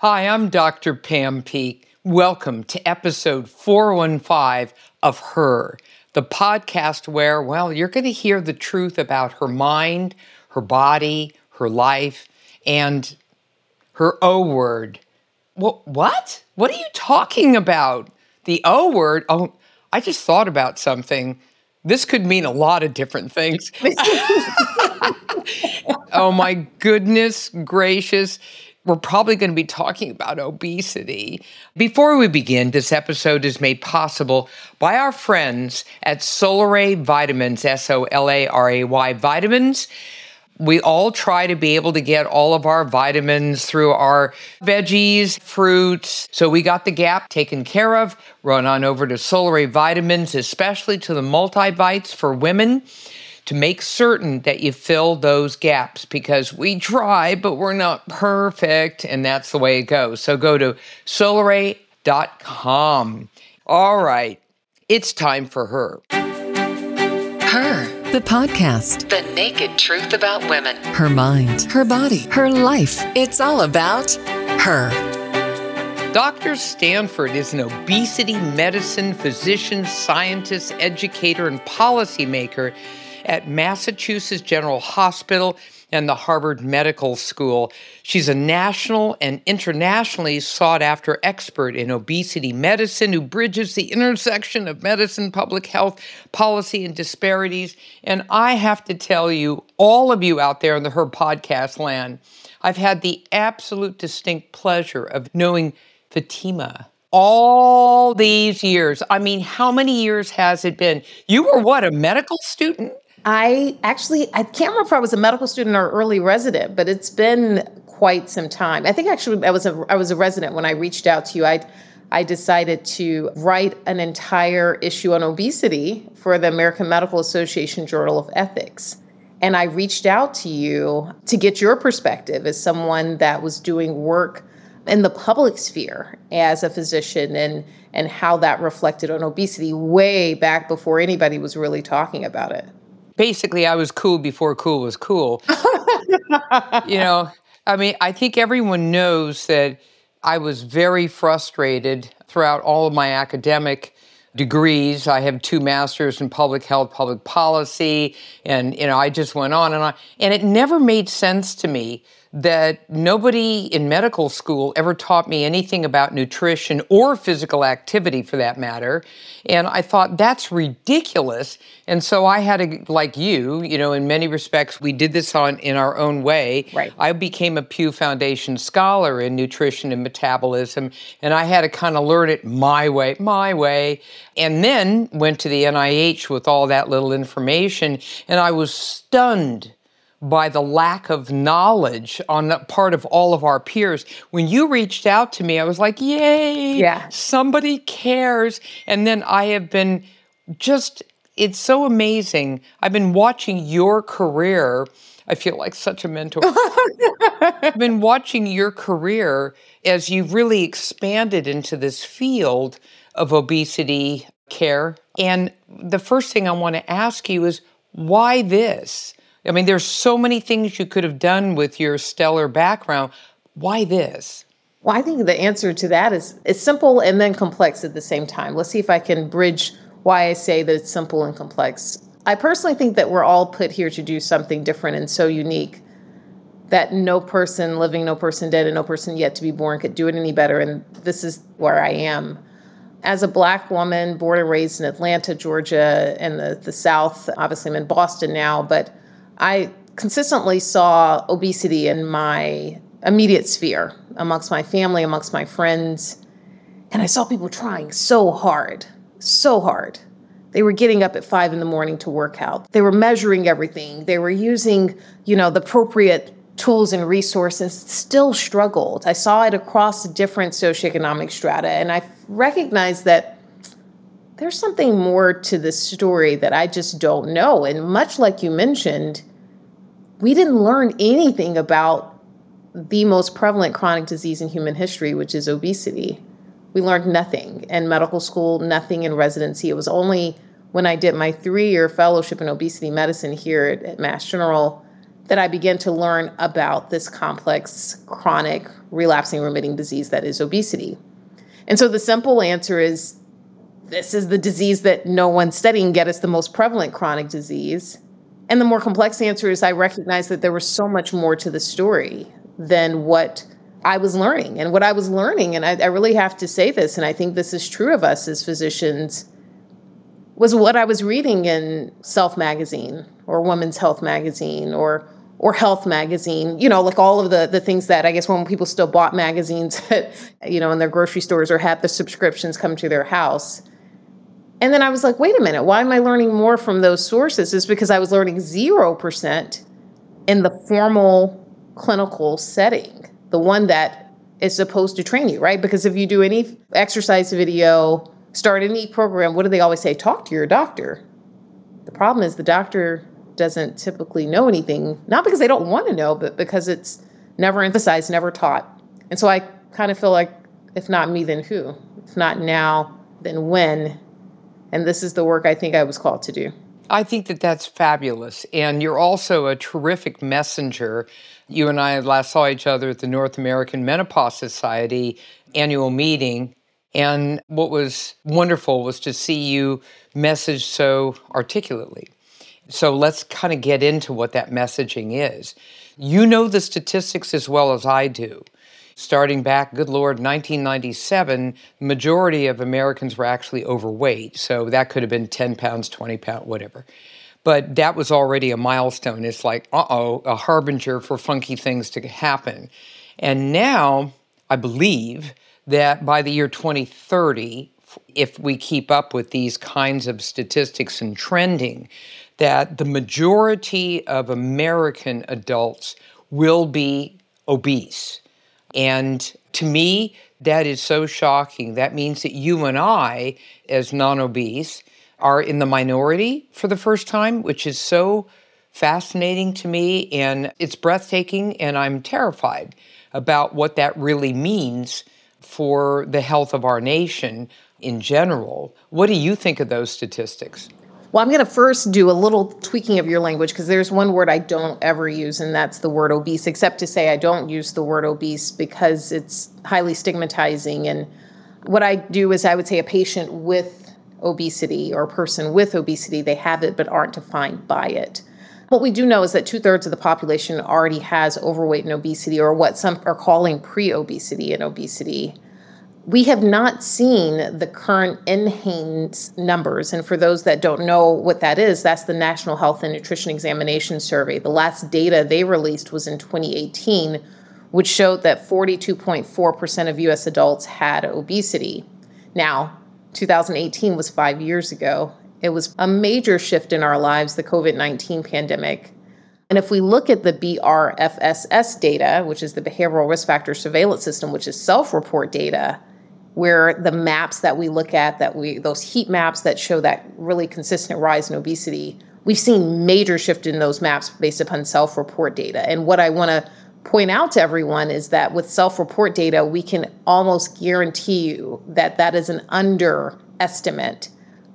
Hi, I'm Dr. Pam Peeke. Welcome to episode 415 of Her, the podcast where, well, you're going to hear the truth about her mind, her body, her life, and her O word. What? What? What are you talking about? The O word? Oh, I just thought about something. This could mean a lot of different things. oh my goodness gracious. We're probably going to be talking about obesity. Before we begin, this episode is made possible by our friends at Solaray Vitamins, S O L A R A Y Vitamins. We all try to be able to get all of our vitamins through our veggies, fruits. So we got the gap taken care of. Run on over to Solaray Vitamins, especially to the multivites for women to make certain that you fill those gaps because we try, but we're not perfect, and that's the way it goes. So go to solaray.com. All right, it's time for her. Her, the podcast. The naked truth about women. Her mind, her body, her life. It's all about her. Dr. Stanford is an obesity medicine physician, scientist, educator, and policymaker at Massachusetts General Hospital and the Harvard Medical School. She's a national and internationally sought after expert in obesity medicine who bridges the intersection of medicine, public health, policy, and disparities. And I have to tell you, all of you out there in the Her podcast land, I've had the absolute distinct pleasure of knowing Fatima all these years. I mean, how many years has it been? You were what, a medical student? I actually I can't remember if I was a medical student or early resident, but it's been quite some time. I think actually I was a I was a resident when I reached out to you. I I decided to write an entire issue on obesity for the American Medical Association Journal of Ethics. And I reached out to you to get your perspective as someone that was doing work in the public sphere as a physician and and how that reflected on obesity way back before anybody was really talking about it basically I was cool before cool was cool. you know, I mean, I think everyone knows that I was very frustrated throughout all of my academic degrees. I have two masters in public health, public policy, and you know, I just went on and on. And it never made sense to me that nobody in medical school ever taught me anything about nutrition or physical activity for that matter. And I thought that's ridiculous. And so I had to, like you, you know, in many respects, we did this on in our own way. Right. I became a Pew Foundation scholar in nutrition and metabolism, and I had to kind of learn it my way, my way. And then went to the NIH with all that little information, and I was stunned by the lack of knowledge on the part of all of our peers. When you reached out to me, I was like, yay, yeah. somebody cares. And then I have been just, it's so amazing. I've been watching your career. I feel like such a mentor. I've been watching your career as you've really expanded into this field of obesity care. And the first thing I want to ask you is why this? I mean, there's so many things you could have done with your stellar background. Why this? Well, I think the answer to that is it's simple and then complex at the same time. Let's see if I can bridge why I say that it's simple and complex. I personally think that we're all put here to do something different and so unique that no person living, no person dead, and no person yet to be born could do it any better. And this is where I am. As a black woman, born and raised in Atlanta, Georgia, and the, the South, obviously I'm in Boston now, but I consistently saw obesity in my immediate sphere, amongst my family, amongst my friends. And I saw people trying so hard, so hard. They were getting up at five in the morning to work out. They were measuring everything. They were using, you know, the appropriate tools and resources, still struggled. I saw it across different socioeconomic strata. And I recognized that there's something more to this story that I just don't know. And much like you mentioned, we didn't learn anything about the most prevalent chronic disease in human history, which is obesity. We learned nothing in medical school, nothing in residency. It was only when I did my three year fellowship in obesity medicine here at, Mass General that I began to learn about this complex, chronic, relapsing, remitting disease that is obesity. And so the simple answer is this is the disease that no one's studying, yet it's the most prevalent chronic disease. And the more complex answer is I recognize that there was so much more to the story than what I was learning. And what I was learning, and I, I really have to say this, and I think this is true of us as physicians, was what I was reading in Self magazine or Women's Health magazine or or Health magazine, you know, like all of the the things that I guess when people still bought magazines, you know, in their grocery stores or had the subscriptions come to their house. And then I was like, wait a minute, why am I learning more from those sources? Is because I was learning 0% in the formal clinical setting, the one that is supposed to train you, right? Because if you do any exercise video, start any program, what do they always say? Talk to your doctor. The problem is the doctor doesn't typically know anything, not because they don't want to know, but because it's never emphasized, never taught. And so I kind of feel like, if not me, then who? If not now, then when? And this is the work I think I was called to do. I think that that's fabulous. And you're also a terrific messenger. You and I last saw each other at the North American Menopause Society annual meeting. And what was wonderful was to see you message so articulately. So let's kind of get into what that messaging is. You know the statistics as well as I do starting back, good Lord, 1997, majority of Americans were actually overweight. So that could have been 10 pounds, 20 pounds, whatever. But that was already a milestone. It's like, uh oh, a harbinger for funky things to happen. And now I believe that by the year 2030, if we keep up with these kinds of statistics and trending, that the majority of American adults will be obese. And to me, that is so shocking. That means that you and I, as non obese, are in the minority for the first time, which is so fascinating to me. And it's breathtaking, and I'm terrified about what that really means for the health of our nation in general. What do you think of those statistics? Well, I'm going to first do a little tweaking of your language because there's one word I don't ever use, and that's the word obese, except to say I don't use the word obese because it's highly stigmatizing. And what I do is I would say a patient with obesity or a person with obesity, they have it but aren't defined by it. What we do know is that two thirds of the population already has overweight and obesity, or what some are calling pre obesity and obesity we have not seen the current NHANES numbers. And for those that don't know what that is, that's the National Health and Nutrition Examination Survey. The last data they released was in 2018, which showed that 42.4% of US adults had obesity. Now, 2018 was five years ago. It was a major shift in our lives, the COVID 19 pandemic. And if we look at the BRFSS data, which is the Behavioral Risk Factor Surveillance System, which is self report data, where the maps that we look at that we those heat maps that show that really consistent rise in obesity we've seen major shift in those maps based upon self-report data. And what i want to point out to everyone is that with self-report data we can almost guarantee you that that is an underestimate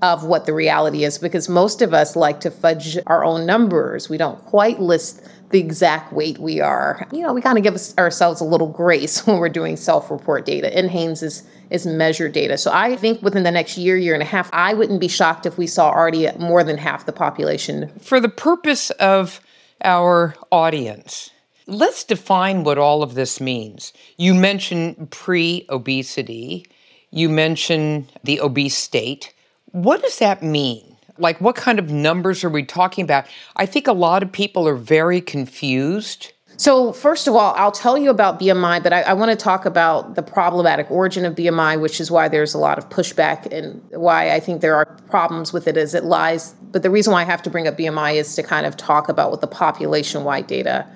of what the reality is because most of us like to fudge our own numbers. We don't quite list the exact weight we are. You know, we kind of give ourselves a little grace when we're doing self-report data. NHANES is is measured data. So I think within the next year, year and a half, I wouldn't be shocked if we saw already more than half the population. For the purpose of our audience, let's define what all of this means. You mentioned pre-obesity. You mentioned the obese state. What does that mean? Like, what kind of numbers are we talking about? I think a lot of people are very confused. So, first of all, I'll tell you about BMI, but I, I want to talk about the problematic origin of BMI, which is why there's a lot of pushback and why I think there are problems with it as it lies. But the reason why I have to bring up BMI is to kind of talk about what the population wide data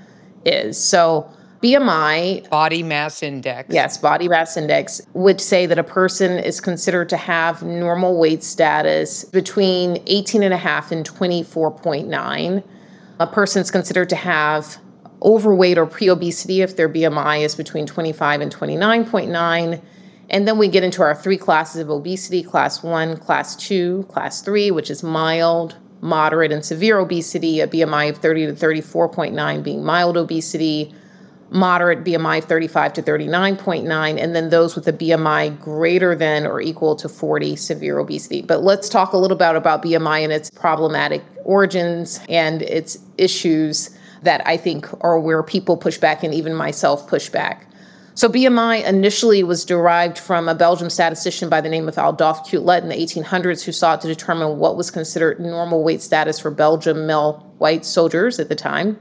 is. So, BMI, body mass index. Yes, body mass index would say that a person is considered to have normal weight status between 18 and a half and 24.9. A person is considered to have overweight or pre-obesity if their BMI is between 25 and 29.9. And then we get into our three classes of obesity, class 1, class 2, class 3, which is mild, moderate and severe obesity, a BMI of 30 to 34.9 being mild obesity, moderate BMI 35 to 39.9, and then those with a BMI greater than or equal to 40 severe obesity. But let's talk a little bit about BMI and its problematic origins and its issues that I think are where people push back and even myself push back. So BMI initially was derived from a Belgian statistician by the name of Adolphe Quetelet in the 1800s who sought to determine what was considered normal weight status for Belgian male white soldiers at the time.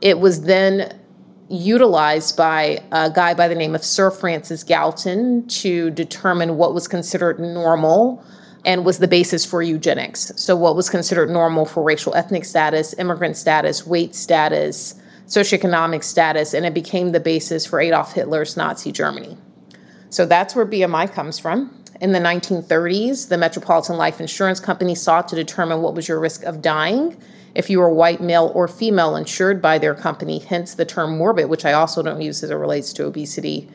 It was then utilized by a guy by the name of Sir Francis Galton to determine what was considered normal and was the basis for eugenics. So, what was considered normal for racial ethnic status, immigrant status, weight status, socioeconomic status, and it became the basis for Adolf Hitler's Nazi Germany. So, that's where BMI comes from. In the 1930s, the Metropolitan Life Insurance Company sought to determine what was your risk of dying if you were white, male, or female insured by their company, hence the term morbid, which I also don't use as it relates to obesity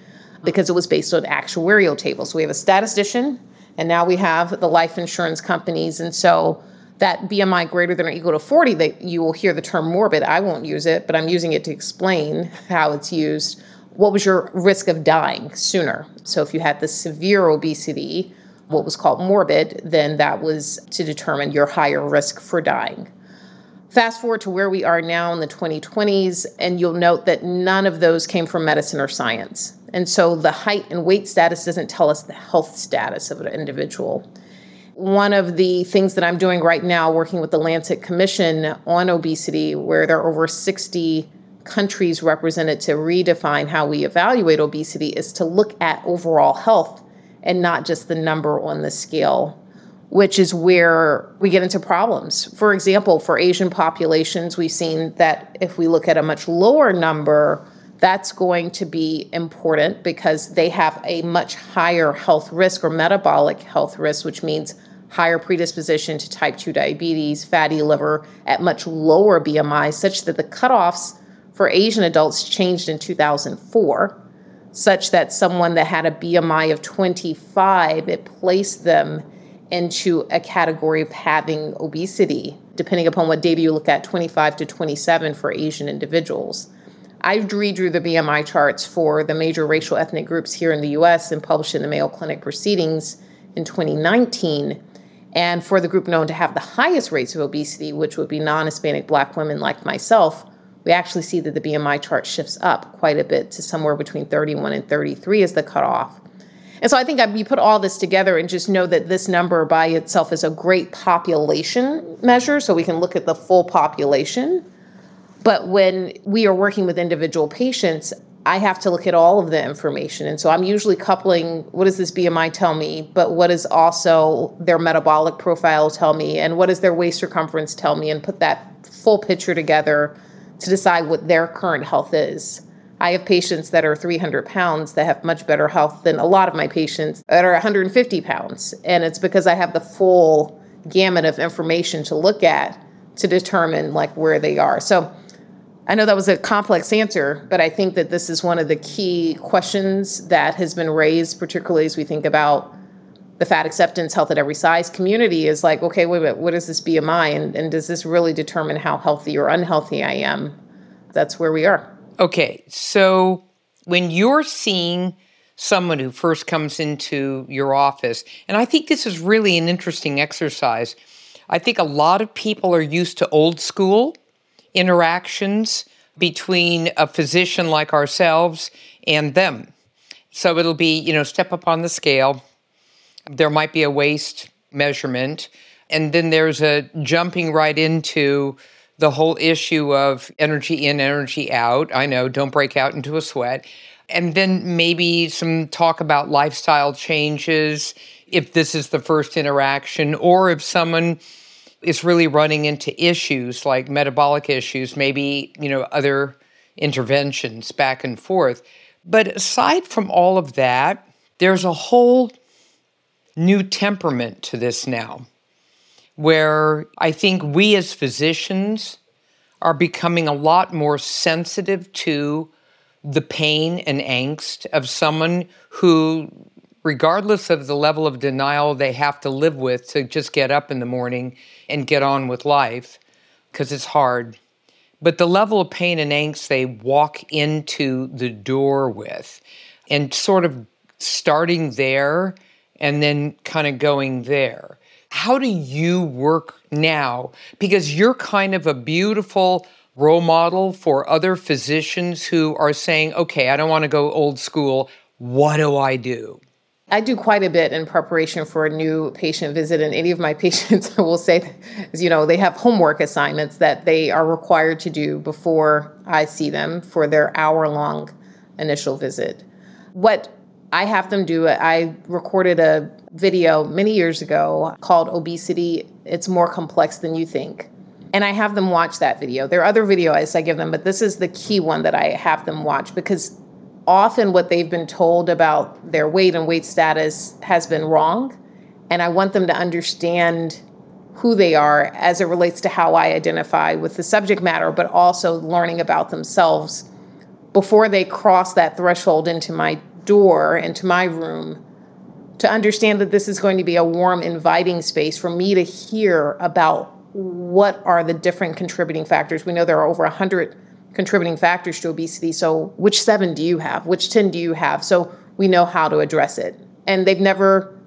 because it was based on actuarial tables. So we have a statistician, and now we have the life insurance companies. And so that BMI greater than or equal to 40, that you will hear the term morbid. I won't use it, but I'm using it to explain how it's used. What was your risk of dying sooner? So if you had the severe obesity, what was called morbid, then that was to determine your higher risk for dying. Fast forward to where we are now in the 2020s, and you'll note that none of those came from medicine or science. And so the height and weight status doesn't tell us the health status of an individual. One of the things that I'm doing right now, working with the Lancet Commission on obesity, where there are over 60 countries represented to redefine how we evaluate obesity, is to look at overall health and not just the number on the scale which is where we get into problems. For example, for Asian populations, we've seen that if we look at a much lower number, that's going to be important because they have a much higher health risk or metabolic health risk, which means higher predisposition to type 2 diabetes, fatty liver at much lower BMI, such that the cutoffs for Asian adults changed in 2004, such that someone that had a BMI of 25, it placed them into a category of having obesity, depending upon what data you look at, 25 to 27 for Asian individuals. I redrew the BMI charts for the major racial ethnic groups here in the US and published in the Mayo Clinic Proceedings in 2019. And for the group known to have the highest rates of obesity, which would be non Hispanic black women like myself, we actually see that the BMI chart shifts up quite a bit to somewhere between 31 and 33 as the cutoff. And so I think you put all this together and just know that this number by itself is a great population measure, so we can look at the full population. But when we are working with individual patients, I have to look at all of the information. And so I'm usually coupling what does this BMI tell me, but what does also their metabolic profile tell me, and what does their waist circumference tell me, and put that full picture together to decide what their current health is. I have patients that are 300 pounds that have much better health than a lot of my patients that are 150 pounds. And it's because I have the full gamut of information to look at to determine like where they are. So I know that was a complex answer, but I think that this is one of the key questions that has been raised, particularly as we think about the fat acceptance health at every size community is like, okay, wait a minute, what is this BMI? And, and does this really determine how healthy or unhealthy I am? That's where we are. Okay, so when you're seeing someone who first comes into your office, and I think this is really an interesting exercise. I think a lot of people are used to old school interactions between a physician like ourselves and them. So it'll be, you know, step up on the scale. There might be a waist measurement. And then there's a jumping right into the whole issue of energy in, energy out. I know, don't break out into a sweat. And then maybe some talk about lifestyle changes if this is the first interaction, or if someone is really running into issues like metabolic issues, maybe, you know, other interventions back and forth. But aside from all of that, there's a whole new temperament to this now where I think we as physicians are becoming a lot more sensitive to the pain and angst of someone who regardless of the level of denial they have to live with to just get up in the morning and get on with life, because it's hard. But the level of pain and angst they walk into the door with, and sort of starting there and then kind of going there. How do you work now? Because you're kind of a beautiful role model for other physicians who are saying, okay, I don't want to go old school. What do I do? I do quite a bit in preparation for a new patient visit, and any of my patients will say, you know, they have homework assignments that they are required to do before I see them for their hour long initial visit. What I have them do, it. I recorded a video many years ago called Obesity It's More Complex Than You Think. And I have them watch that video. There are other videos I give them, but this is the key one that I have them watch because often what they've been told about their weight and weight status has been wrong. And I want them to understand who they are as it relates to how I identify with the subject matter, but also learning about themselves before they cross that threshold into my door, into my room, to understand that this is going to be a warm, inviting space for me to hear about what are the different contributing factors. We know there are over 100 contributing factors to obesity. So, which seven do you have? Which 10 do you have? So, we know how to address it. And they've never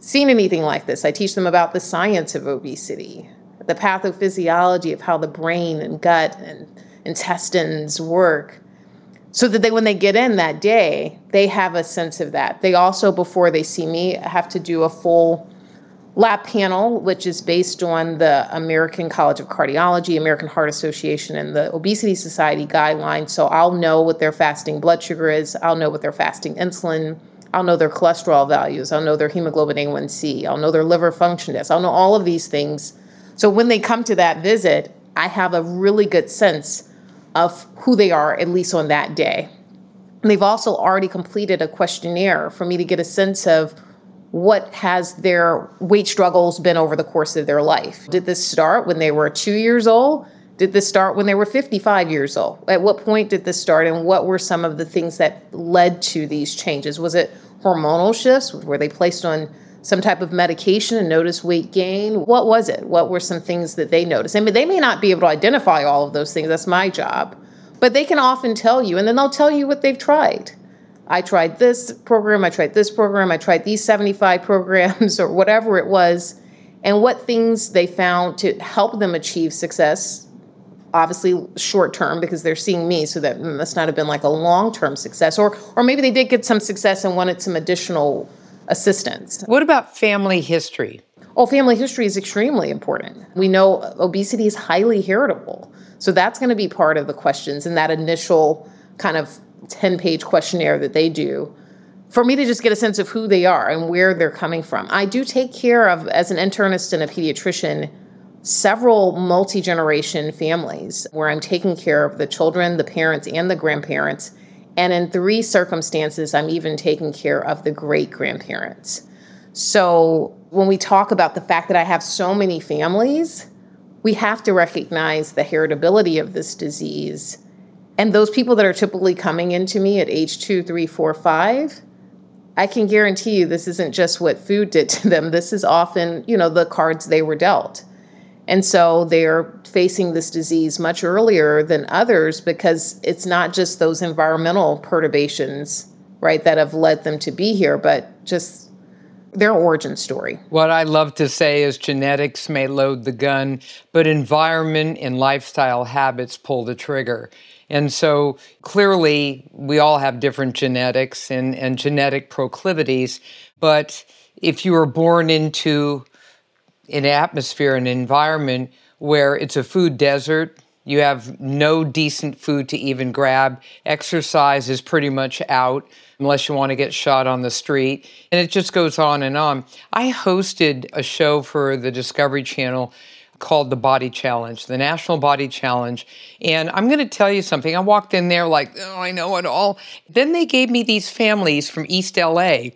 seen anything like this. I teach them about the science of obesity, the pathophysiology of how the brain and gut and intestines work. So that they, when they get in that day, they have a sense of that. They also, before they see me, have to do a full lab panel, which is based on the American College of Cardiology, American Heart Association, and the Obesity Society guidelines. So I'll know what their fasting blood sugar is, I'll know what their fasting insulin, I'll know their cholesterol values, I'll know their hemoglobin A1C, I'll know their liver function test, I'll know all of these things. So when they come to that visit, I have a really good sense of who they are, at least on that day. And they've also already completed a questionnaire for me to get a sense of what has their weight struggles been over the course of their life? Did this start when they were two years old? Did this start when they were 55 years old? At what point did this start, and what were some of the things that led to these changes? Was it hormonal shifts? Were they placed on some type of medication and notice weight gain? What was it? What were some things that they noticed? I mean, they may not be able to identify all of those things, that's my job, but they can often tell you, and then they'll tell you what they've tried. I tried this program, I tried this program, I tried these 75 programs, or whatever it was, and what things they found to help them achieve success. Obviously, short term because they're seeing me, so that must not have been like a long term success, or or maybe they did get some success and wanted some additional assistance. What about family history? Oh, family history is extremely important. We know obesity is highly heritable, so that's going to be part of the questions in that initial kind of 10 page questionnaire that they do for me to just get a sense of who they are and where they're coming from. I do take care of, as an internist and a pediatrician, several multi generation families where I'm taking care of the children, the parents, and the grandparents. And in three circumstances, I'm even taking care of the great grandparents. So when we talk about the fact that I have so many families, we have to recognize the heritability of this disease and those people that are typically coming into me at age two, three, four, five, I can guarantee you this isn't just what food did to them. This is often, you know, the cards they were dealt. And so they're facing this disease much earlier than others because it's not just those environmental perturbations, right, that have led them to be here, but just their origin story. What I love to say is genetics may load the gun, but environment and lifestyle habits pull the trigger. And so clearly, we all have different genetics and, and genetic proclivities. But if you were born into an atmosphere, an environment where it's a food desert, you have no decent food to even grab, exercise is pretty much out unless you want to get shot on the street. And it just goes on and on. I hosted a show for the Discovery Channel called the Body Challenge, the National Body Challenge. And I'm going to tell you something. I walked in there like, oh, I know it all. Then they gave me these families from East LA.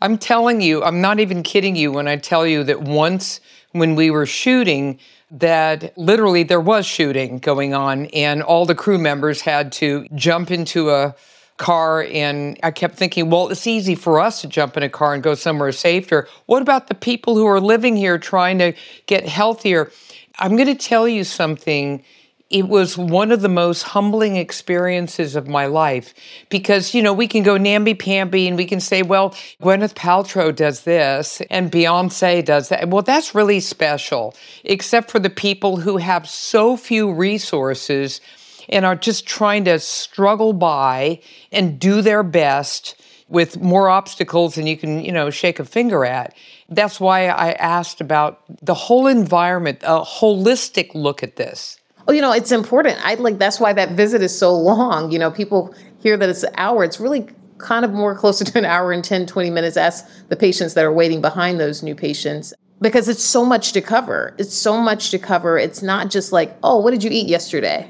I'm telling you, I'm not even kidding you when I tell you that once when we were shooting, that literally there was shooting going on, and all the crew members had to jump into a car and I kept thinking, well, it's easy for us to jump in a car and go somewhere safer. What about the people who are living here trying to get healthier? I'm going to tell you something it was one of the most humbling experiences of my life because, you know, we can go namby-pamby and we can say, well, Gwyneth Paltrow does this and Beyonce does that. Well, that's really special, except for the people who have so few resources and are just trying to struggle by and do their best with more obstacles than you can, you know, shake a finger at. That's why I asked about the whole environment, a holistic look at this. Oh, you know, it's important. I like that's why that visit is so long. You know, people hear that it's an hour. It's really kind of more closer to an hour and 10, 20 minutes. Ask the patients that are waiting behind those new patients because it's so much to cover. It's so much to cover. It's not just like, oh, what did you eat yesterday?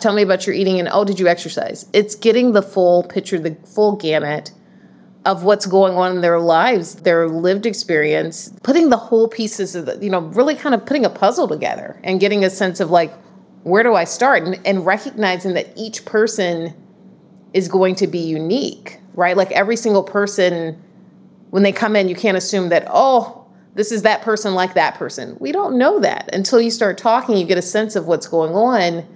Tell me about your eating and oh, did you exercise? It's getting the full picture, the full gamut of what's going on in their lives, their lived experience, putting the whole pieces of the, you know, really kind of putting a puzzle together and getting a sense of like, where do I start? And, and recognizing that each person is going to be unique, right? Like every single person, when they come in, you can't assume that, oh, this is that person like that person. We don't know that until you start talking, you get a sense of what's going on,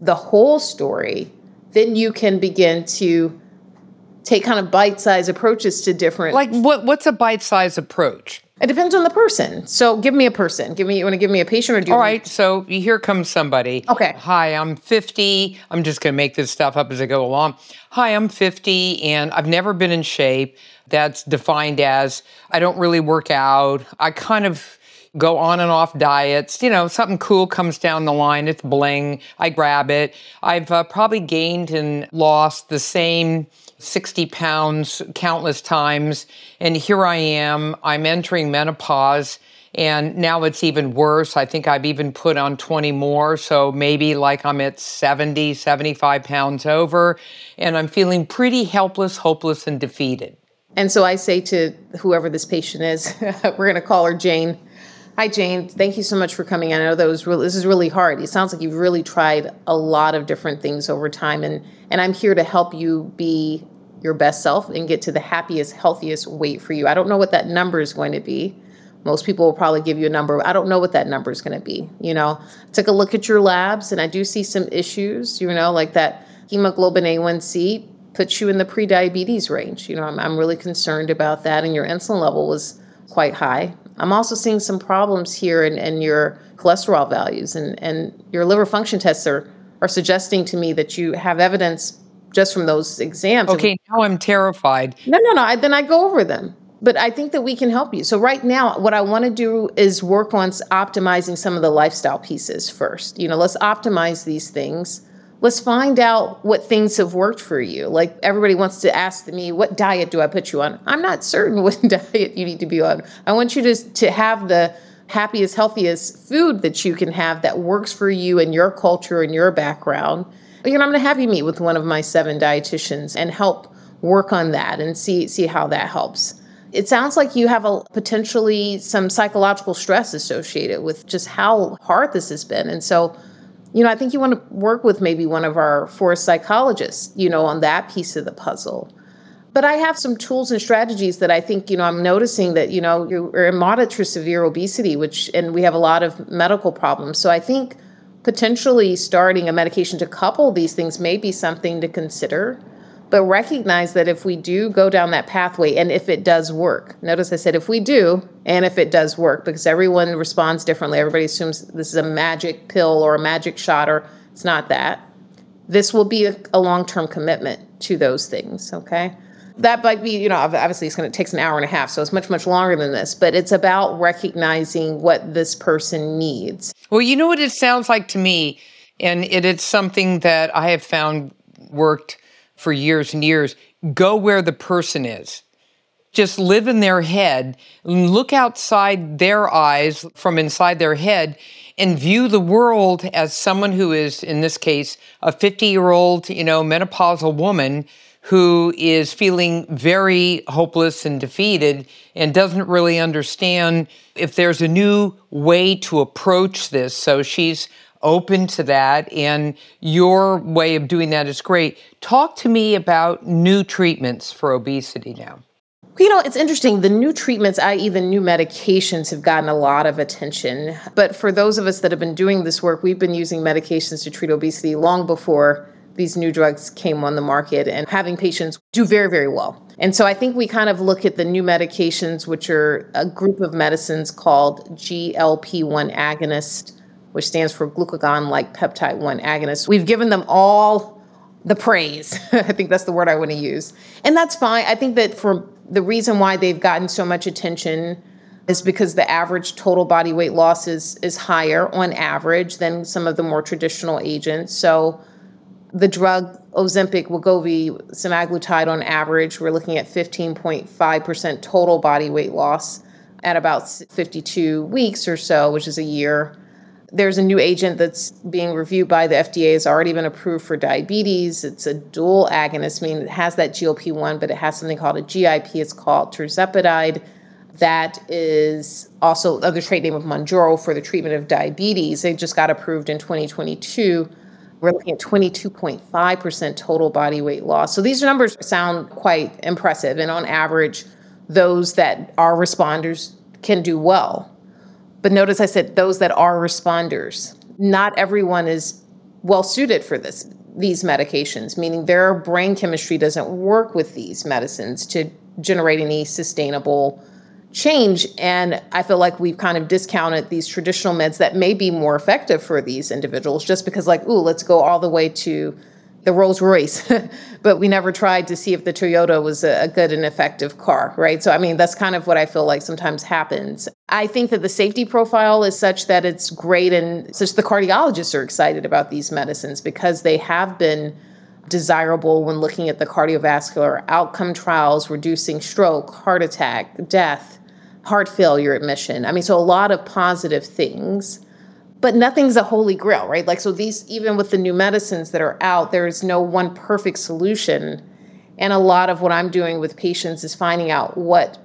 the whole story. Then you can begin to take kind of bite-sized approaches to different like what what's a bite-sized approach it depends on the person. So give me a person. Give me you want to give me a patient or do you All right, so here comes somebody. Okay. Hi, I'm 50. I'm just going to make this stuff up as I go along. Hi, I'm 50 and I've never been in shape. That's defined as I don't really work out. I kind of go on and off diets. You know, something cool comes down the line, it's bling. I grab it. I've uh, probably gained and lost the same 60 pounds countless times. And here I am, I'm entering menopause. And now it's even worse. I think I've even put on 20 more. So maybe like I'm at 70, 75 pounds over. And I'm feeling pretty helpless, hopeless, and defeated. And so I say to whoever this patient is, we're going to call her Jane. Hi, Jane. Thank you so much for coming. I know that was really, this is really hard. It sounds like you've really tried a lot of different things over time, and and I'm here to help you be your best self and get to the happiest, healthiest weight for you. I don't know what that number is going to be. Most people will probably give you a number. I don't know what that number is going to be. You know, I took a look at your labs and I do see some issues, you know, like that hemoglobin A1C puts you in the pre-diabetes range. You know, I'm, I'm really concerned about that. And your insulin level was quite high. I'm also seeing some problems here in, in your cholesterol values and, and your liver function tests are, are suggesting to me that you have evidence just from those exams. Okay, now I'm terrified. No, no, no. I, then I go over them. But I think that we can help you. So right now, what I want to do is work on optimizing some of the lifestyle pieces first. You know, let's optimize these things. Let's find out what things have worked for you. Like everybody wants to ask me, what diet do I put you on? I'm not certain what diet you need to be on. I want you to to have the happiest, healthiest food that you can have that works for you and your culture and your background you know, I'm going to have you meet with one of my seven dietitians and help work on that and see see how that helps. It sounds like you have a potentially some psychological stress associated with just how hard this has been. And so, you know, I think you want to work with maybe one of our forest psychologists, you know, on that piece of the puzzle. But I have some tools and strategies that I think, you know, I'm noticing that, you know, you're in moderate to severe obesity, which, and we have a lot of medical problems. So I think potentially starting a medication to couple these things may be something to consider but recognize that if we do go down that pathway and if it does work notice i said if we do and if it does work because everyone responds differently. Everybody assumes this is a magic pill or a magic shot or it's not that. This will be a, a long-term commitment to those things okay that might be, you know, obviously it's going to takes an hour and a half, so it's much much longer than this. But it's about recognizing what this person needs. Well, you know what it sounds like to me, and it, it's something that I have found worked for years and years. Go where the person is. Just live in their head, look outside their eyes from inside their head, and view the world as someone who is, in this case, a 50 year old, you know, menopausal woman who is feeling very hopeless and defeated and doesn't really understand if there's a new way to approach this. So she's open to that, and your way of doing that is great. Talk to me about new treatments for obesity now. You know, it's interesting. The new treatments, i.e., the new medications, have gotten a lot of attention. But for those of us that have been doing this work, we've been using medications to treat obesity long before these new drugs came on the market and having patients do very, very well. And so I think we kind of look at the new medications, which are a group of medicines called GLP 1 agonist, which stands for glucagon like peptide 1 agonist. We've given them all the praise. I think that's the word I want to use. And that's fine. I think that for the reason why they've gotten so much attention is because the average total body weight loss is, is higher on average than some of the more traditional agents. So the drug Ozempic, Wegovy, semaglutide on average, we're looking at 15.5% total body weight loss at about 52 weeks or so, which is a year. There's a new agent that's being reviewed by the FDA, has already been approved for diabetes. It's a dual agonist, meaning it has that GLP 1, but it has something called a GIP. It's called tirzepatide. That is also the trade name of Mounjaro for the treatment of diabetes. They just got approved in 2022 we're looking at 22.5% total body weight loss. So these numbers sound quite impressive. And on average, those that are responders can do well. But notice I said those that are responders. Not everyone is well suited for this these medications, meaning their brain chemistry doesn't work with these medicines to generate any sustainable change. And I feel like we've kind of discounted these traditional meds that may be more effective for these individuals just because, like, ooh, let's go all the way to the Rolls Royce. but we never tried to see if the Toyota was a, good and effective car, right? So, I mean, that's kind of what I feel like sometimes happens. I think that the safety profile is such that it's great, and such the cardiologists are excited about these medicines because they have been desirable when looking at the cardiovascular outcome trials, reducing stroke, heart attack, death heart failure admission. I mean, so a lot of positive things, but nothing's a holy grail, right? Like, so these, even with the new medicines that are out, there is no one perfect solution. And a lot of what I'm doing with patients is finding out what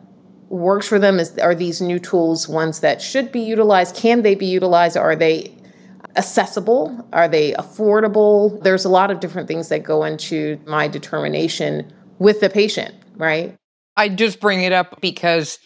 works for them. Is are these new tools ones that should be utilized? Can they be utilized? Are they accessible? Are they affordable? There's a lot of different things that go into my determination with the patient, right? I just bring it up because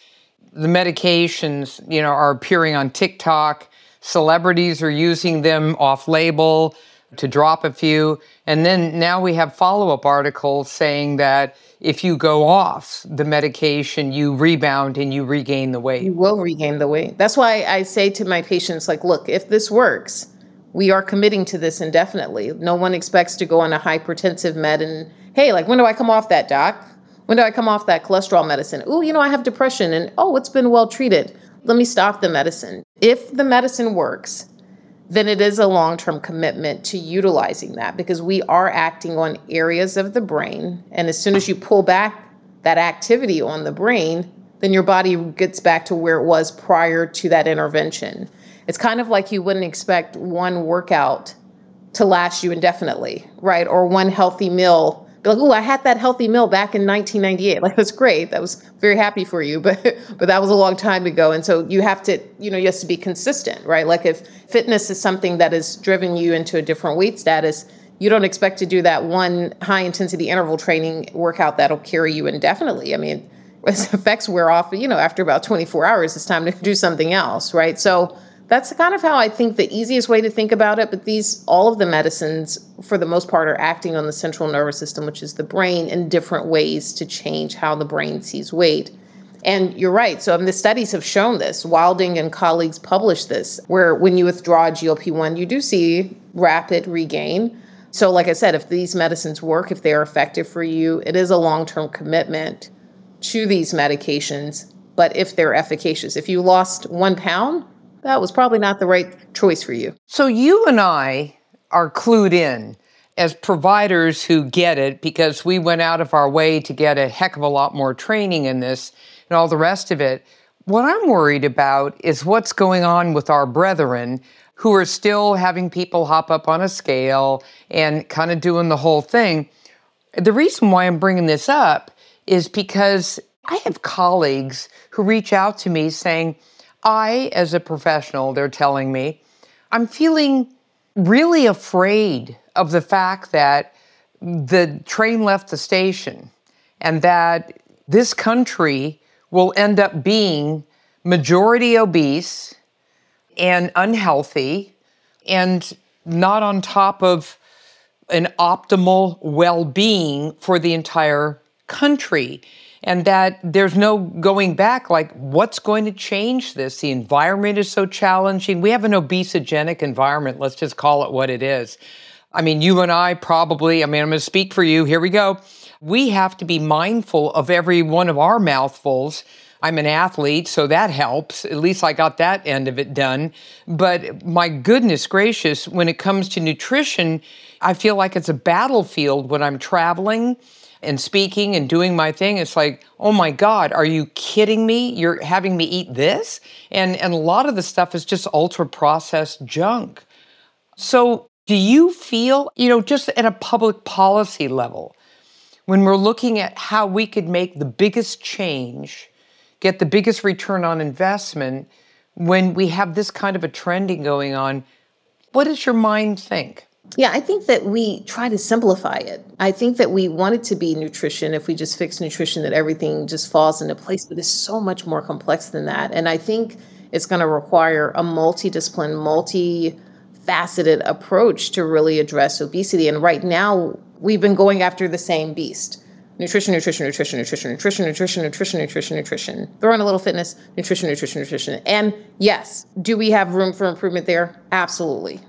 the medications, you know, are appearing on TikTok. Celebrities are using them off label to drop a few. And then now we have follow up articles saying that if you go off the medication, you rebound and you regain the weight. You will regain the weight. That's why I say to my patients, like, look, if this works, we are committing to this indefinitely. No one expects to go on a hypertensive med and, hey, like, when do I come off that, doc? When do I come off that cholesterol medicine? Oh, you know, I have depression and oh, it's been well treated. Let me stop the medicine. If the medicine works, then it is a long term commitment to utilizing that because we are acting on areas of the brain. And as soon as you pull back that activity on the brain, then your body gets back to where it was prior to that intervention. It's kind of like you wouldn't expect one workout to last you indefinitely, right? Or one healthy meal like, "Oh, I had that healthy meal back in 1998." Like that's great. That was very happy for you, but but that was a long time ago. And so you have to, you know, you have to be consistent, right? Like if fitness is something that has driven you into a different weight status, you don't expect to do that one high intensity interval training workout that'll carry you indefinitely. I mean, its effects wear off, you know, after about 24 hours, it's time to do something else, right? So that's kind of how I think the easiest way to think about it. But these, all of the medicines, for the most part, are acting on the central nervous system, which is the brain, in different ways to change how the brain sees weight. And you're right. So, the studies have shown this. Wilding and colleagues published this, where when you withdraw GLP 1, you do see rapid regain. So, like I said, if these medicines work, if they are effective for you, it is a long term commitment to these medications. But if they're efficacious, if you lost one pound, that was probably not the right choice for you. So you and I are clued in as providers who get it because we went out of our way to get a heck of a lot more training in this and all the rest of it. What I'm worried about is what's going on with our brethren who are still having people hop up on a scale and kind of doing the whole thing. The reason why I'm bringing this up is because I have colleagues who reach out to me saying, I, as a professional, they're telling me, I'm feeling really afraid of the fact that the train left the station and that this country will end up being majority obese and unhealthy and not on top of an optimal well being for the entire country. And that there's no going back, like, what's going to change this? The environment is so challenging. We have an obesogenic environment. Let's just call it what it is. I mean, you and I probably, I mean, I'm going to speak for you. Here we go. We have to be mindful of every one of our mouthfuls. I'm an athlete, so that helps. At least I got that end of it done. But my goodness gracious, when it comes to nutrition, I feel like it's a battlefield when I'm traveling and speaking and doing my thing. It's like, oh my God, are you kidding me? You're having me eat this? And, and a lot of the stuff is just ultra processed junk. So do you feel, you know, just at a public policy level, when we're looking at how we could make the biggest change, get the biggest return on investment, when we have this kind of a trending going on, what does your mind think? Yeah, I think that we try to simplify it. I think that we want it to be nutrition. If we just fix nutrition, that everything just falls into place, but it's so much more complex than that. And I think it's going to require a multidiscipline, multi faceted approach to really address obesity. And right now, we've been going after the same beast nutrition, nutrition, nutrition, nutrition, nutrition, nutrition, nutrition, nutrition, nutrition. Throw in a little fitness, nutrition, nutrition, nutrition. And yes, do we have room for improvement there? Absolutely.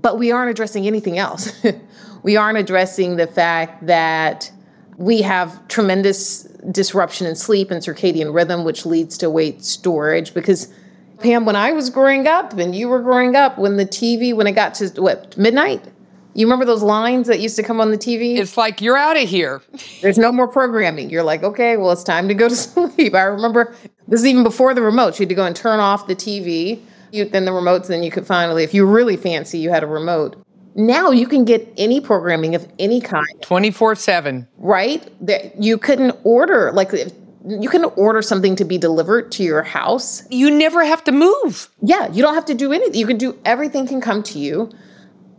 But we aren't addressing anything else. we aren't addressing the fact that we have tremendous disruption in sleep and circadian rhythm, which leads to weight storage because Pam, when I was growing up and you were growing up, when the TV, when it got to what, midnight? You remember those lines that used to come on the TV? It's like, you're out of here. There's no more programming. You're like, okay, well, it's time to go to sleep. I remember this is even before the remote. You had to go and turn off the TV. You, then the remotes, then you could finally, if you really fancy, you had a remote. Now you can get any programming of any kind. 24 7. Right? That you couldn't order, like, you can order something to be delivered to your house. You never have to move. Yeah, you don't have to do anything. You can do everything can come to you.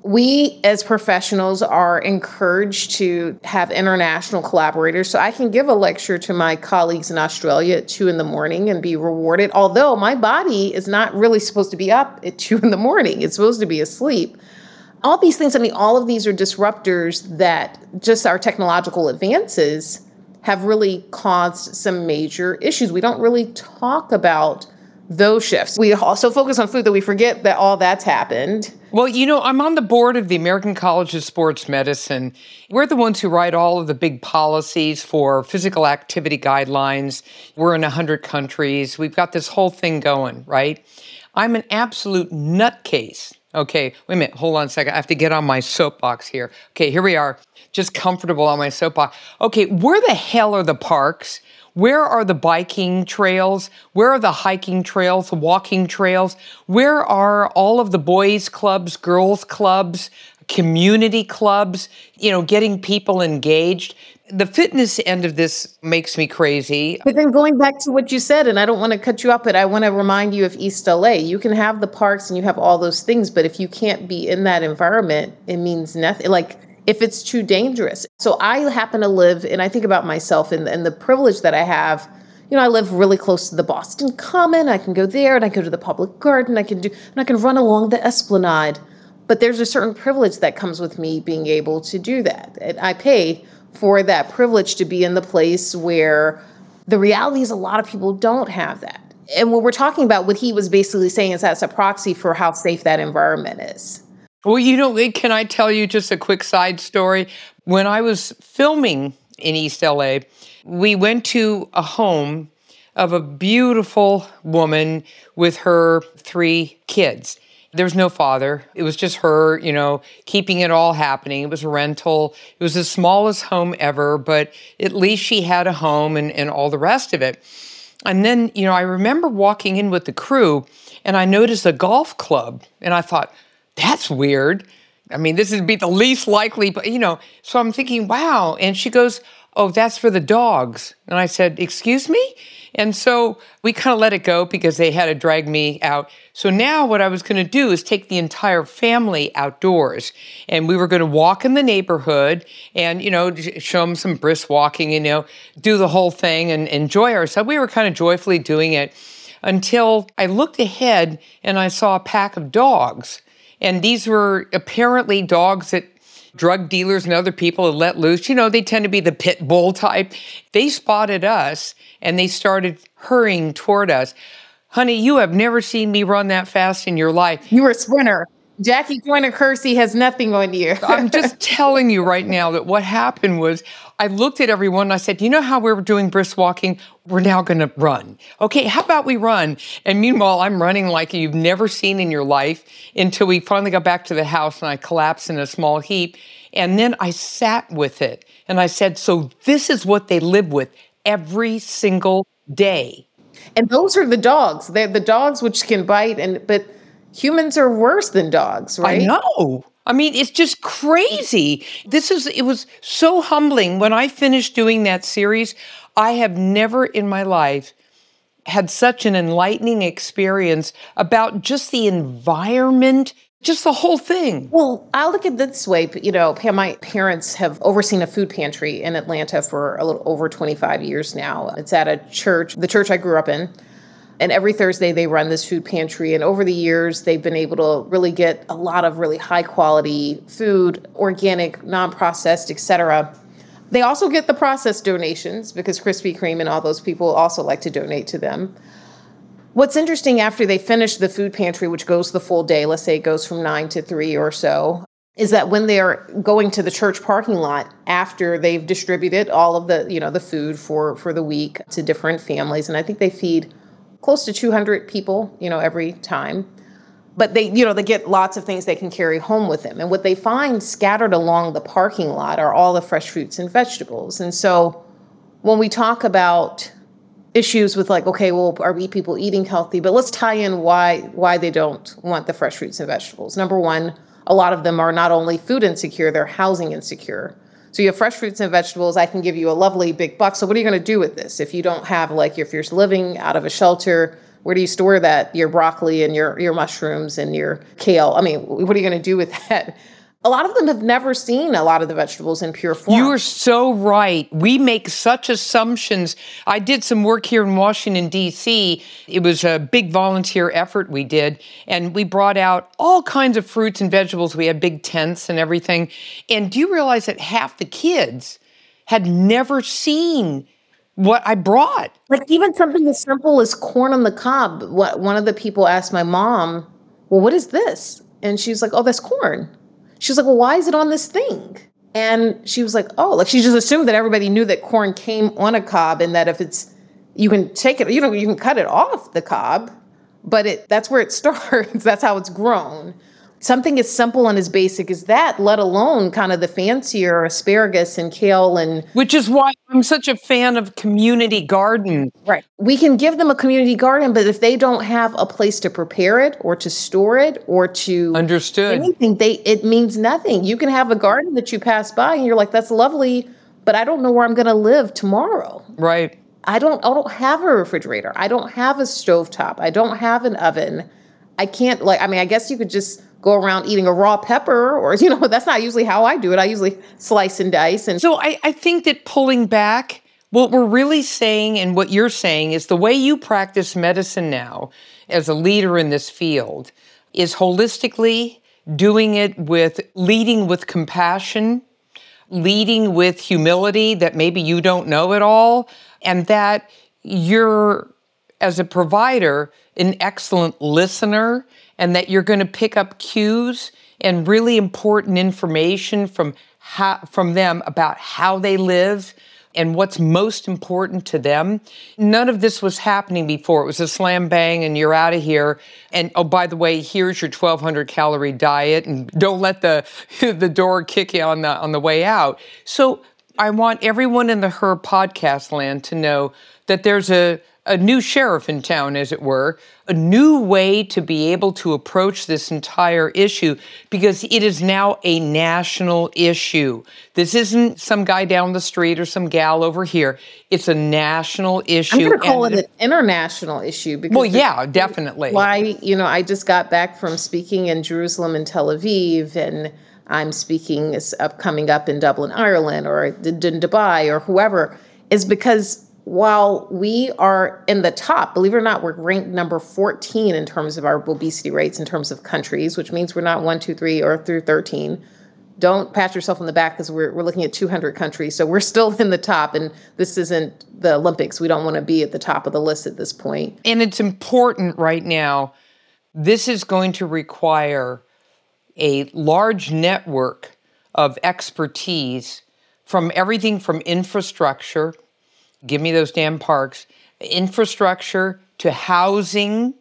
We as professionals are encouraged to have international collaborators. So I can give a lecture to my colleagues in Australia at two in the morning and be rewarded. Although my body is not really supposed to be up at two in the morning, it's supposed to be asleep. All these things, I mean, all of these are disruptors that just our technological advances have really caused some major issues. We don't really talk about those shifts. We also focus on food that we forget that all that's happened. Well, you know, I'm on the board of the American College of Sports Medicine. We're the ones who write all of the big policies for physical activity guidelines. We're in 100 countries. We've got this whole thing going, right? I'm an absolute nutcase. Okay, wait a minute, hold on a second. I have to get on my soapbox here. Okay, here we are just comfortable on my soapbox. Okay, where the hell are the parks? Where are the biking trails? Where are the hiking trails, the walking trails? Where are all of the boys' clubs, girls' clubs, community clubs, you know, getting people engaged? The fitness end of this makes me crazy. But then going back to what you said, and I don't want to cut you off, but I want to remind you of East LA. You can have the parks and you have all those things, but if you can't be in that environment, it means nothing. Like, if it's too dangerous. So I happen to live, and I think about myself and, and the privilege that I have. You know, I live really close to the Boston Common. I can go there and I go to the public garden. I can do, and I can run along the Esplanade. But there's a certain privilege that comes with me being able to do that. And I pay for that privilege to be in the place where the reality is a lot of people don't have that. And what we're talking about, what he was basically saying is that's a proxy for how safe that environment is. Well, you know, can I tell you just a quick side story? When I was filming in East LA, we went to a home of a beautiful woman with her three kids. There was no father. It was just her, you know, keeping it all happening. It was a rental. It was the smallest home ever, but at least she had a home and, and all the rest of it. And then, you know, I remember walking in with the crew and I noticed a golf club and I thought, that's weird. I mean, this would be the least likely, but you know, so I'm thinking, wow. And she goes, oh, that's for the dogs. And I said, excuse me? And so we kind of let it go because they had to drag me out. So now what I was going to do is take the entire family outdoors. And we were going to walk in the neighborhood and, you know, show them some brisk walking, you know, do the whole thing and enjoy ourselves. We were kind of joyfully doing it until I looked ahead and I saw a pack of dogs. And these were apparently dogs that drug dealers and other people had let loose. You know, they tend to be the pit bull type. They spotted us and they started hurrying toward us. Honey, you have never seen me run that fast in your life. You were a sprinter. Jackie Joyner Kersee has nothing on you. I'm just telling you right now that what happened was I looked at everyone and I said, You know how we were doing brisk walking? We're now going to run. Okay, how about we run? And meanwhile, I'm running like you've never seen in your life until we finally got back to the house and I collapsed in a small heap. And then I sat with it and I said, So this is what they live with every single day. And those are the dogs. They're the dogs which can bite and but humans are worse than dogs, right? I know. I mean, it's just crazy. This is, it was so humbling. When I finished doing that series, I have never in my life had such an enlightening experience about just the environment, just the whole thing. Well, I look at this way. You know, my parents have overseen a food pantry in Atlanta for a little over 25 years now. It's at a church, the church I grew up in. And every Thursday they run this food pantry. And over the years, they've been able to really get a lot of really high quality food, organic, non processed, etc. They also get the processed donations because Krispy Kreme and all those people also like to donate to them. What's interesting after they finish the food pantry, which goes the full day, let's say it goes from nine to three or so, is that when they're going to the church parking lot after they've distributed all of the you know the food for for the week to different families and i think they feed close to 200 people, you know, every time. But they, you know, they get lots of things they can carry home with them. And what they find scattered along the parking lot are all the fresh fruits and vegetables. And so when we talk about issues with like, okay, well, are we people eating healthy? But let's tie in why why they don't want the fresh fruits and vegetables. Number one, a lot of them are not only food insecure, they're housing insecure. So you have fresh fruits and vegetables. I can give you a lovely big buck. So what are you going to do with this if you don't have like if you're living out of a shelter? Where do you store that your broccoli and your your mushrooms and your kale? I mean, what are you going to do with that? A lot of them have never seen a lot of the vegetables in pure form. You are so right. We make such assumptions. I did some work here in Washington, D.C. It was a big volunteer effort we did, and we brought out all kinds of fruits and vegetables. We had big tents and everything. And do you realize that half the kids had never seen what I brought? Like even something as simple as corn on the cob. What one of the people asked my mom, Well, what is this? And she's like, Oh, that's corn. She was like, well, why is it on this thing? And she was like, oh, like she just assumed that everybody knew that corn came on a cob and that if it's, you can take it, you know, you can cut it off the cob, but it that's where it starts. that's how it's grown something as simple and as basic as that, let alone kind of the fancier asparagus and kale and which is why I'm such a fan of community garden. Right. We can give them a community garden, but if they don't have a place to prepare it or to store it or to understood anything, they it means nothing. You can have a garden that you pass by and you're like, that's lovely, but I don't know where I'm gonna live tomorrow. Right. I don't I don't have a refrigerator. I don't have a stovetop. I don't have an oven. I can't like I mean, I guess you could just go around eating a raw pepper or you know that's not usually how i do it. I usually slice and dice and so i, I think that pulling back what we're really saying and what you're saying is the way you practice medicine now as a leader in this field is holistically doing it with leading with compassion leading with humility that maybe you don't know at all and that you're as a provider an excellent listener and that you're going to pick up cues and really important information from how, from them about how they live and what's most important to them. None of this was happening before. It was a slam bang and you're out of here. And oh, by the way, here's your 1200 calorie diet and don't let the the door kick you on the on the way out. So I want everyone in the Her podcast land to know that there's a, a new sheriff in town, as it were, a new way to be able to approach this entire issue because it is now a national issue. This isn't some guy down the street or some gal over here. It's a national issue. I'm going to call it an international issue because well, yeah, definitely. Why you know I just got back from speaking in Jerusalem and Tel Aviv and. I'm speaking is up coming up in Dublin, Ireland, or in Dubai, or whoever, is because while we are in the top, believe it or not, we're ranked number 14 in terms of our obesity rates in terms of countries, which means we're not one, two, three, or through 13. Don't pat yourself on the back because we're, we're looking at 200 countries. So we're still in the top, and this isn't the Olympics. We don't want to be at the top of the list at this point. And it's important right now. This is going to require a large network of expertise from everything from infrastructure Give me those damn parks. Infrastructure to housing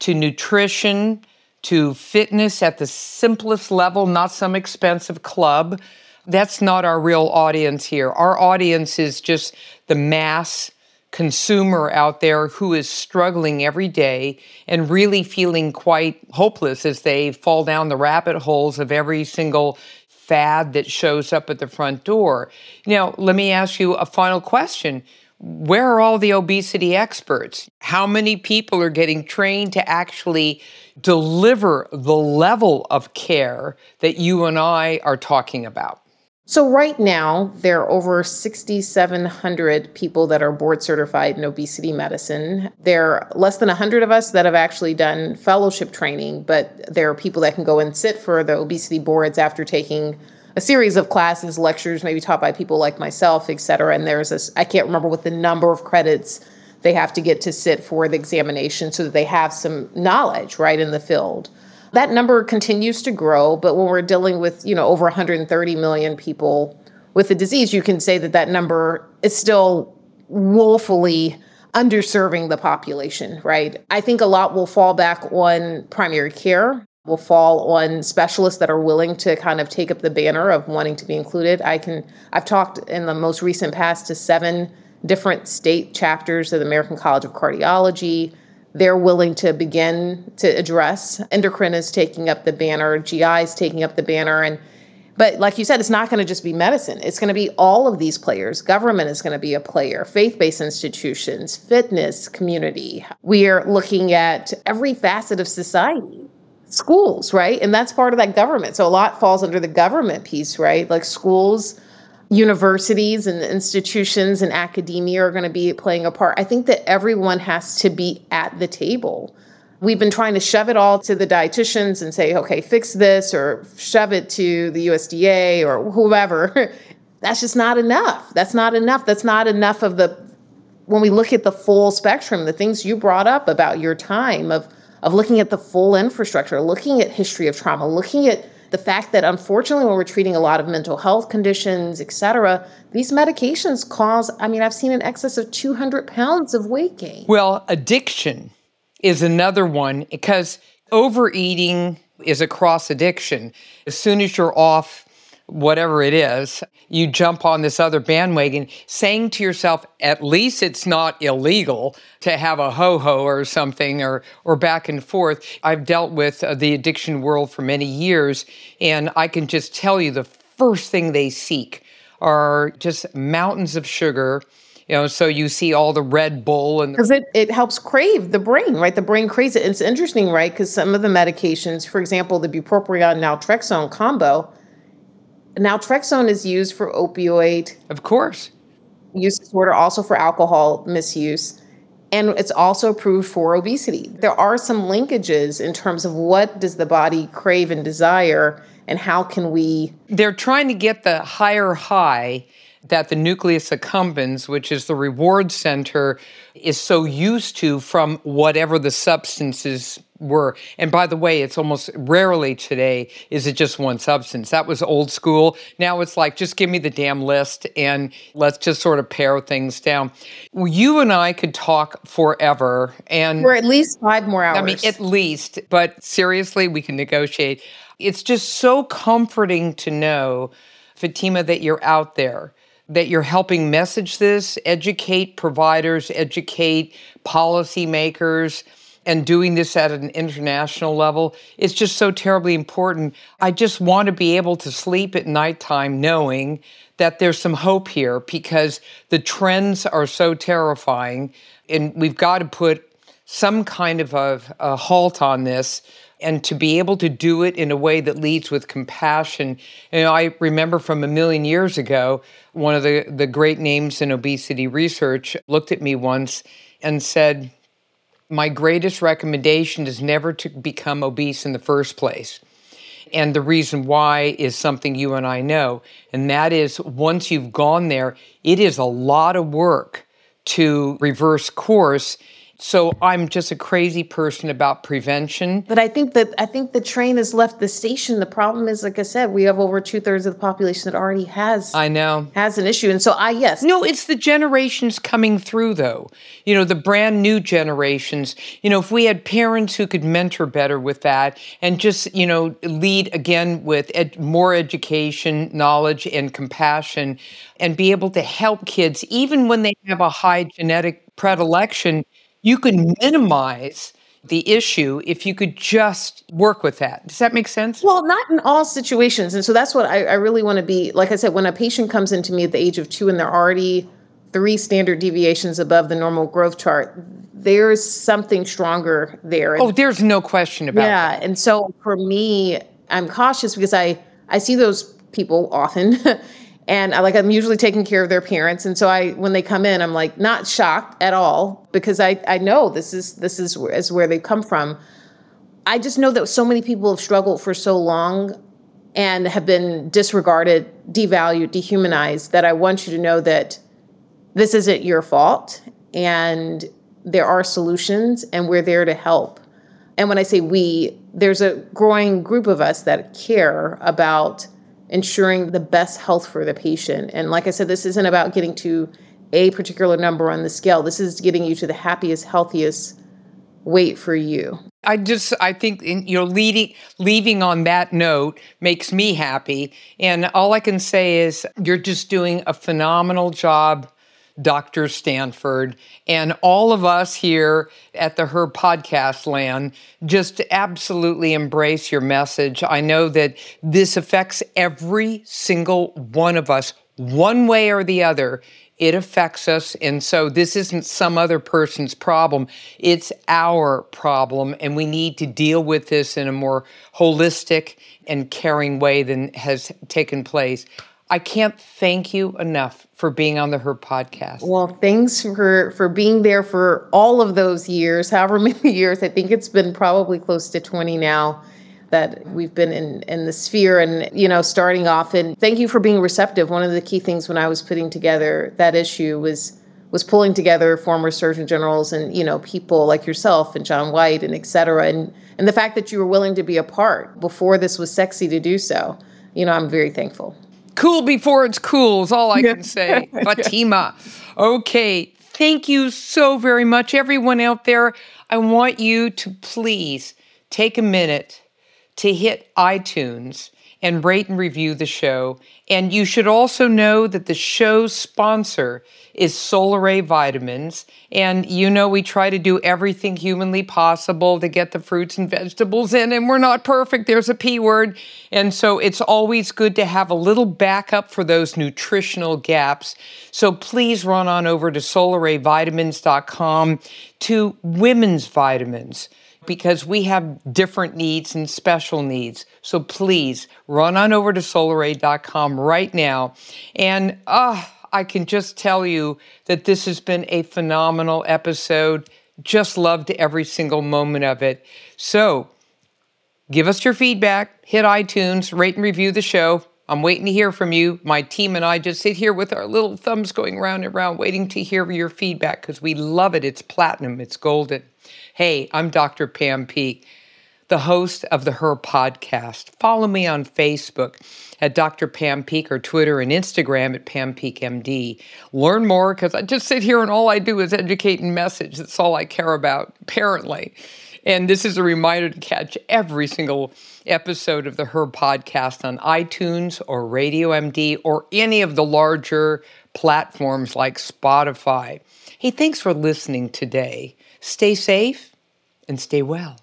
to nutrition to fitness at the simplest level, not some expensive club. That's not our real audience here. Our audience is just the mass consumer out there who is struggling every day and really feeling quite hopeless as they fall down the rabbit holes of every single fad that shows up at the front door. Now, let me ask you a final question. Where are all the obesity experts? How many people are getting trained to actually deliver the level of care that you and I are talking about? So, right now, there are over 6,700 people that are board certified in obesity medicine. There are less than 100 of us that have actually done fellowship training, but there are people that can go and sit for the obesity boards after taking a series of classes, lectures, maybe taught by people like myself, et cetera. And there's this, I can't remember what the number of credits they have to get to sit for the examination so that they have some knowledge, right, in the field. That number continues to grow, but when we're dealing with, you know, over 130 million people with the disease, you can say that that number is still woefully underserving the population, right? I think a lot will fall back on primary care, will fall on specialists that are willing to kind of take up the banner of wanting to be included. I can I've talked in the most recent past to seven different state chapters of the American College of Cardiology, they're willing to begin to address. Endocrine is taking up the banner, GI is taking up the banner, and but like you said, it's not going to just be medicine. It's going to be all of these players. Government is going to be a player, faith based institutions, fitness community. We are looking at every facet of society, schools, right? And that's part of that government. So a lot falls under the government piece, right? Like schools universities and institutions and academia are going to be playing a part. I think that everyone has to be at the table. We've been trying to shove it all to the dietitians and say, okay, fix this or shove it to the USDA or whoever. That's just not enough. That's not enough. That's not enough of the, when we look at the full spectrum, the things you brought up about your time of, of looking at the full infrastructure, looking at history of trauma, looking at the fact that unfortunately when we're treating a lot of mental health conditions et cetera these medications cause i mean i've seen an excess of 200 pounds of weight gain. Well addiction is another one because overeating is a cross addiction. As soon as you're off whatever it is, you jump on this other bandwagon, saying to yourself, at least it's not illegal to have a ho ho or something or, or back and forth. I've dealt with uh, the addiction world for many years, and I can just tell you the first thing they seek are just mountains of sugar. You know, so you see all the Red Bull and because it, it helps crave the brain, right? The brain craves it. It's interesting, right? Because some of the medications, for example, the bupropion naltrexone combo, Naltrexone is used for opioid. Of course. Use disorder, also for alcohol misuse. And it's also approved for obesity. There are some linkages in terms of what does the body crave and desire and how can we. They're trying to get the higher high that the nucleus accumbens, which is the reward center, is so used to from whatever the substances were. And by the way, it's almost rarely today is it just one substance. That was old school. Now it's like just give me the damn list and let's just sort of pare things down. You and I could talk forever and for at least 5 more hours. I mean at least, but seriously, we can negotiate. It's just so comforting to know Fatima that you're out there that you're helping message this, educate providers, educate policymakers, and doing this at an international level is just so terribly important. I just want to be able to sleep at nighttime knowing that there's some hope here because the trends are so terrifying. And we've got to put some kind of a, a halt on this and to be able to do it in a way that leads with compassion. You know, I remember from a million years ago, one of the, the great names in obesity research looked at me once and said, My greatest recommendation is never to become obese in the first place. And the reason why is something you and I know. And that is once you've gone there, it is a lot of work to reverse course so I'm just a crazy person about prevention. But I think that I think the train has left the station. The problem is, like I said, we have over two thirds of the population that already has I know has an issue. And so I yes. No, it's the generations coming through though. You know, the brand new generations. You know, if we had parents who could mentor better with that and just, you know, lead again with ed- more education, knowledge and compassion and be able to help kids even when they have a high genetic predilection you can minimize the issue if you could just work with that. Does that make sense? Well, not in all situations. And so that's what I, I really want to be. Like I said, when a patient comes into me at the age of two and they're already three standard deviations above the normal growth chart, there's something stronger there. Oh, there's no question about it. yeah. that. And so for me, I'm cautious because I, I see those people often and I like I'm usually taking care of their parents and so I when they come in I'm like not shocked at all because I I know this is this is is where they come from. I just know that so many people have struggled for so long and have been disregarded, devalued, dehumanized that I want you to know that this isn't your fault and there are solutions and we're there to help. And when I say we, there's a growing group of us that care about ensuring the best health for the patient. And like I said, this isn't about getting to a particular number on the scale. This is getting you to the happiest, healthiest weight for you. I just I think you know leading leaving on that note makes me happy and all I can say is you're just doing a phenomenal job Dr. Stanford, and all of us here at the Her Podcast Land just absolutely embrace your message. I know that this affects every single one of us, one way or the other. It affects us. And so this isn't some other person's problem. It's our problem. And we need to deal with this in a more holistic and caring way than has taken place. I can't thank you enough for being on the Her podcast. Well, thanks for for being there for all of those years, however many years. I think it's been probably close to 20 now that we've been in in the sphere and you know starting off and thank you for being receptive. One of the key things when I was putting together that issue was was pulling together former surgeon generals and you know people like yourself and John White and et cetera and and the fact that you were willing to be a part before this was sexy to do so. You know, I'm very thankful. Cool before it's cool is all I can say. Fatima. Okay. Thank you so very much, everyone out there. I want you to please take a minute to hit iTunes and rate and review the show. And you should also know that the show's sponsor is Solaray Vitamins. And you know, we try to do everything humanly possible to get the fruits and vegetables in, and we're not perfect. There's a P word. And so it's always good to have a little backup for those nutritional gaps. So please run on over to solarayvitamins.com to women's vitamins because we have different needs and special needs. So please run on over to solaray.com right now. And uh, I can just tell you that this has been a phenomenal episode. Just loved every single moment of it. So give us your feedback, hit iTunes, rate and review the show. I'm waiting to hear from you. My team and I just sit here with our little thumbs going round and round, waiting to hear your feedback because we love it. It's platinum, it's golden. Hey, I'm Dr. Pam Peeke. the host of the Her podcast. Follow me on Facebook at Dr. Pam Peeke or Twitter and Instagram at Pam Peeke MD. Learn more because I just sit here and all I do is educate and message. That's all I care about, apparently. And this is a reminder to catch every single episode of the Her podcast on iTunes or Radio MD or any of the larger platforms like Spotify. Hey, thanks for listening today. Stay safe and stay well.